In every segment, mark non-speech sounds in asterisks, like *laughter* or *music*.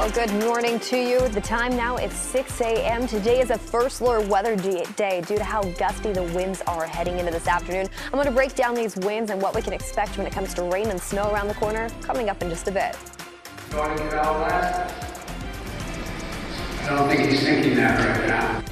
Well, good morning to you. The time now is 6 a.m. Today is a first alert weather day due to how gusty the winds are heading into this afternoon. I'm going to break down these winds and what we can expect when it comes to rain and snow around the corner coming up in just a bit. I don't think he's thinking that right now.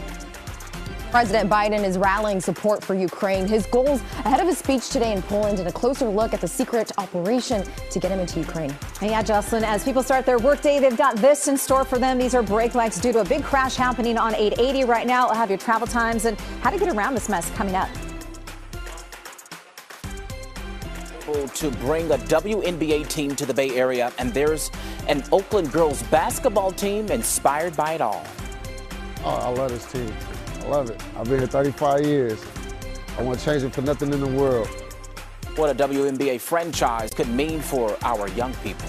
President Biden is rallying support for Ukraine. His goals ahead of his speech today in Poland and a closer look at the secret operation to get him into Ukraine. And yeah, Jocelyn, as people start their workday, they've got this in store for them. These are brake lights due to a big crash happening on 880 right now. I'll have your travel times and how to get around this mess coming up. to bring a WNBA team to the Bay Area, and there's an Oakland girls basketball team inspired by it all. Oh, I love this team. I love it. I've been here 35 years. I want to change it for nothing in the world. What a WNBA franchise could mean for our young people.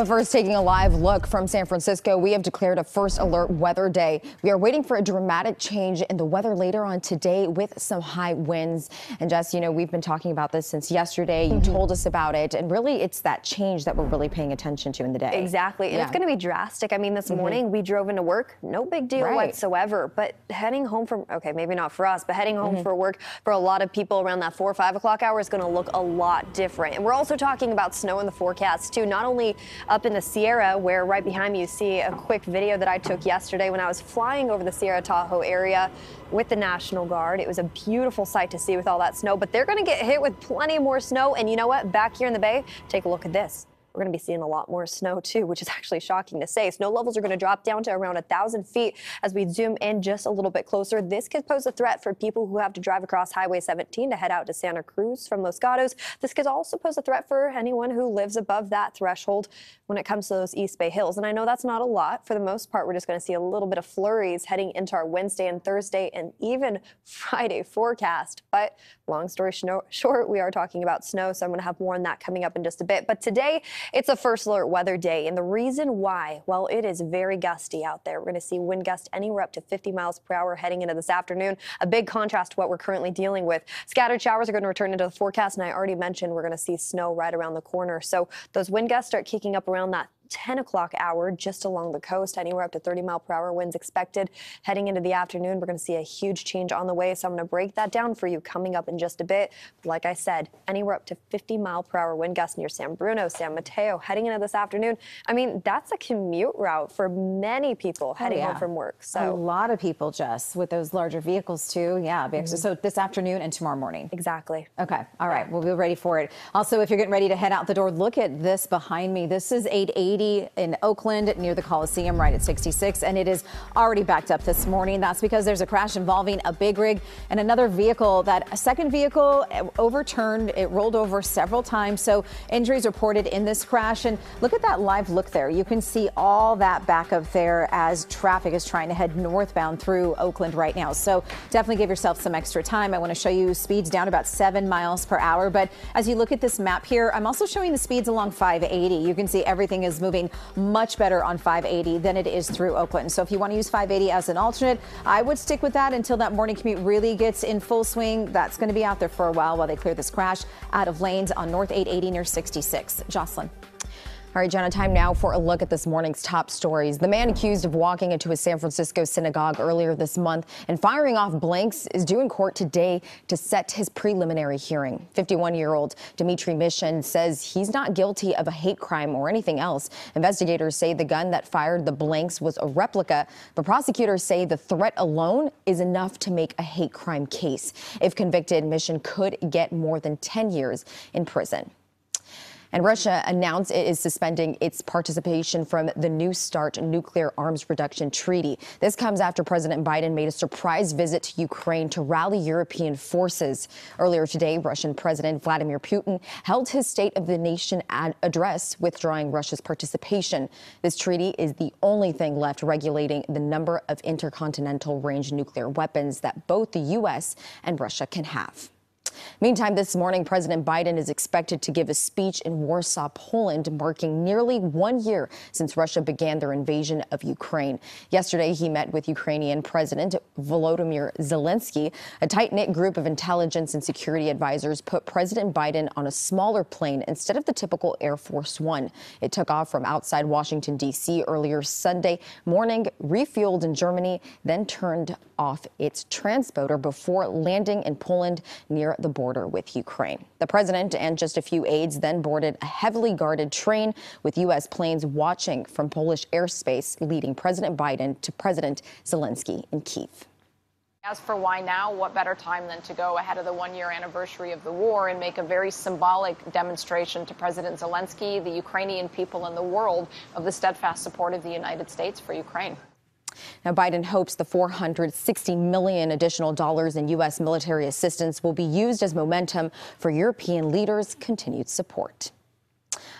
But first, taking a live look from San Francisco, we have declared a first alert weather day. We are waiting for a dramatic change in the weather later on today with some high winds. And Jess, you know, we've been talking about this since yesterday. You mm-hmm. told us about it. And really, it's that change that we're really paying attention to in the day. Exactly. And yeah. it's going to be drastic. I mean, this mm-hmm. morning we drove into work, no big deal right. whatsoever. But heading home from, okay, maybe not for us, but heading home mm-hmm. for work for a lot of people around that four or five o'clock hour is going to look a lot different. And we're also talking about snow in the forecast, too. Not only up in the Sierra, where right behind me you see a quick video that I took yesterday when I was flying over the Sierra Tahoe area with the National Guard. It was a beautiful sight to see with all that snow, but they're going to get hit with plenty more snow. And you know what? Back here in the Bay, take a look at this. We're going to be seeing a lot more snow too, which is actually shocking to say. Snow levels are going to drop down to around 1,000 feet as we zoom in just a little bit closer. This could pose a threat for people who have to drive across Highway 17 to head out to Santa Cruz from Los Gatos. This could also pose a threat for anyone who lives above that threshold when it comes to those East Bay Hills. And I know that's not a lot. For the most part, we're just going to see a little bit of flurries heading into our Wednesday and Thursday and even *laughs* Friday forecast. But long story short, we are talking about snow, so I'm going to have more on that coming up in just a bit. But today, it's a first alert weather day, and the reason why, well, it is very gusty out there. We're going to see wind gusts anywhere up to 50 miles per hour heading into this afternoon. A big contrast to what we're currently dealing with. Scattered showers are going to return into the forecast, and I already mentioned we're going to see snow right around the corner. So those wind gusts start kicking up around that 10 o'clock hour just along the coast, anywhere up to 30 mile per hour winds expected. Heading into the afternoon, we're going to see a huge change on the way. So I'm going to break that down for you coming up in just a bit. Like I said, anywhere up to 50 mile per hour wind gusts near San Bruno, San Mateo. Heading into this afternoon, I mean, that's a commute route for many people heading oh, yeah. home from work. So a lot of people, Jess, with those larger vehicles too. Yeah. Mm-hmm. So this afternoon and tomorrow morning. Exactly. Okay. All right. Yeah. We'll be ready for it. Also, if you're getting ready to head out the door, look at this behind me. This is 880 in Oakland near the Coliseum, right at 66, and it is already backed up this morning. That's because there's a crash involving a big rig and another vehicle. That second vehicle eh, overturned, it rolled over several times. So injuries reported in this crash. And look at that live look there. You can see all that back up there as traffic is trying to head northbound through Oakland right now. So definitely give yourself some extra time. I want to show you speeds down about seven miles per hour. But as you look at this map here, I'm also showing the speeds along 580. You can see everything is moving much better on 580 than it is through Oakland. So if you want to use 580 as an alternate, I would stick with that until that morning commute really gets in full swing. That's going to be out there for a while while they clear this crash out of lanes on North 880 near 66. Jocelyn. All right, Jenna, time now for a look at this morning's top stories. The man accused of walking into a San Francisco synagogue earlier this month and firing off blanks is due in court today to set his preliminary hearing. 51 year old Dimitri Mishin says he's not guilty of a hate crime or anything else. Investigators say the gun that fired the blanks was a replica, but prosecutors say the threat alone is enough to make a hate crime case. If convicted, Mishin could get more than 10 years in prison. And Russia announced it is suspending its participation from the New START nuclear arms reduction treaty. This comes after President Biden made a surprise visit to Ukraine to rally European forces. Earlier today, Russian President Vladimir Putin held his State of the Nation address, withdrawing Russia's participation. This treaty is the only thing left regulating the number of intercontinental range nuclear weapons that both the U.S. and Russia can have. Meantime, this morning, President Biden is expected to give a speech in Warsaw, Poland, marking nearly one year since Russia began their invasion of Ukraine. Yesterday, he met with Ukrainian President Volodymyr Zelensky. A tight knit group of intelligence and security advisors put President Biden on a smaller plane instead of the typical Air Force One. It took off from outside Washington, D.C. earlier Sunday morning, refueled in Germany, then turned off its transponder before landing in Poland near the border with Ukraine. The president and just a few aides then boarded a heavily guarded train with U.S. planes watching from Polish airspace, leading President Biden to President Zelensky in Kiev. As for why now, what better time than to go ahead of the one year anniversary of the war and make a very symbolic demonstration to President Zelensky, the Ukrainian people, and the world of the steadfast support of the United States for Ukraine? Now, Biden hopes the 460 million additional dollars in U.S. military assistance will be used as momentum for European leaders' continued support.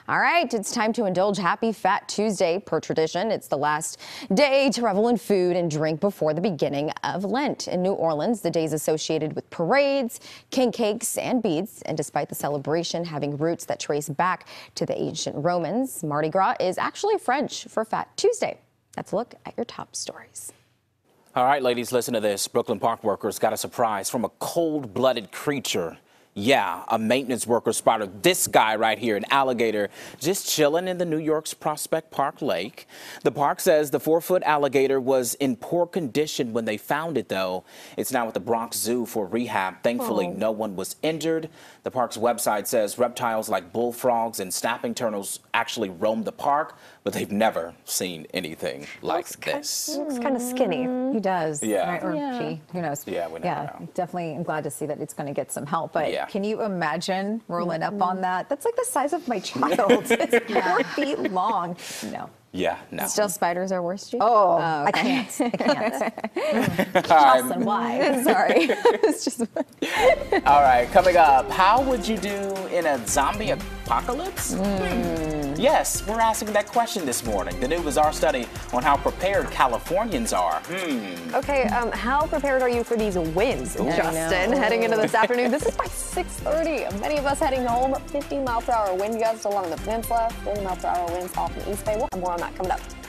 All right, it's time to indulge Happy Fat Tuesday. Per tradition, it's the last day to revel in food and drink before the beginning of Lent. In New Orleans, the day is associated with parades, king cakes, and beads. And despite the celebration having roots that trace back to the ancient Romans, Mardi Gras is actually French for Fat Tuesday. Let's look at your top stories. All right, ladies, listen to this. Brooklyn Park workers got a surprise from a cold blooded creature yeah, a maintenance worker spotted this guy right here, an alligator, just chilling in the New York's Prospect Park Lake. The park says the four foot alligator was in poor condition when they found it, though. It's now at the Bronx Zoo for rehab. Thankfully, oh. no one was injured. The park's website says reptiles like bullfrogs and snapping turtles actually roam the park, but they've never seen anything like looks this. Kind, looks kind of skinny. He does. Yeah. Right, or yeah. she. Who knows? Yeah, we yeah, know. Definitely, I'm glad to see that it's going to get some help. But yeah. Yeah. Can you imagine rolling up on mm-hmm. that? That's like the size of my child. *laughs* it's four feet long. No. Yeah, no. Still, spiders are worse. Oh, oh okay. I can't. I can't. *laughs* Jocelyn, why? *laughs* Sorry. it's just. All right, coming up, how would you do in a zombie apocalypse? Mm. Yes, we're asking that question this morning. The new Bizarre study on how prepared Californians are. Hmm. Okay, um, how prepared are you for these winds, Ooh. Justin, heading into this afternoon? This is by 6:30. Many of us heading home. 50 mile per hour wind gusts along the peninsula. 40 mile per hour winds off the East Bay. We'll have more on that coming up.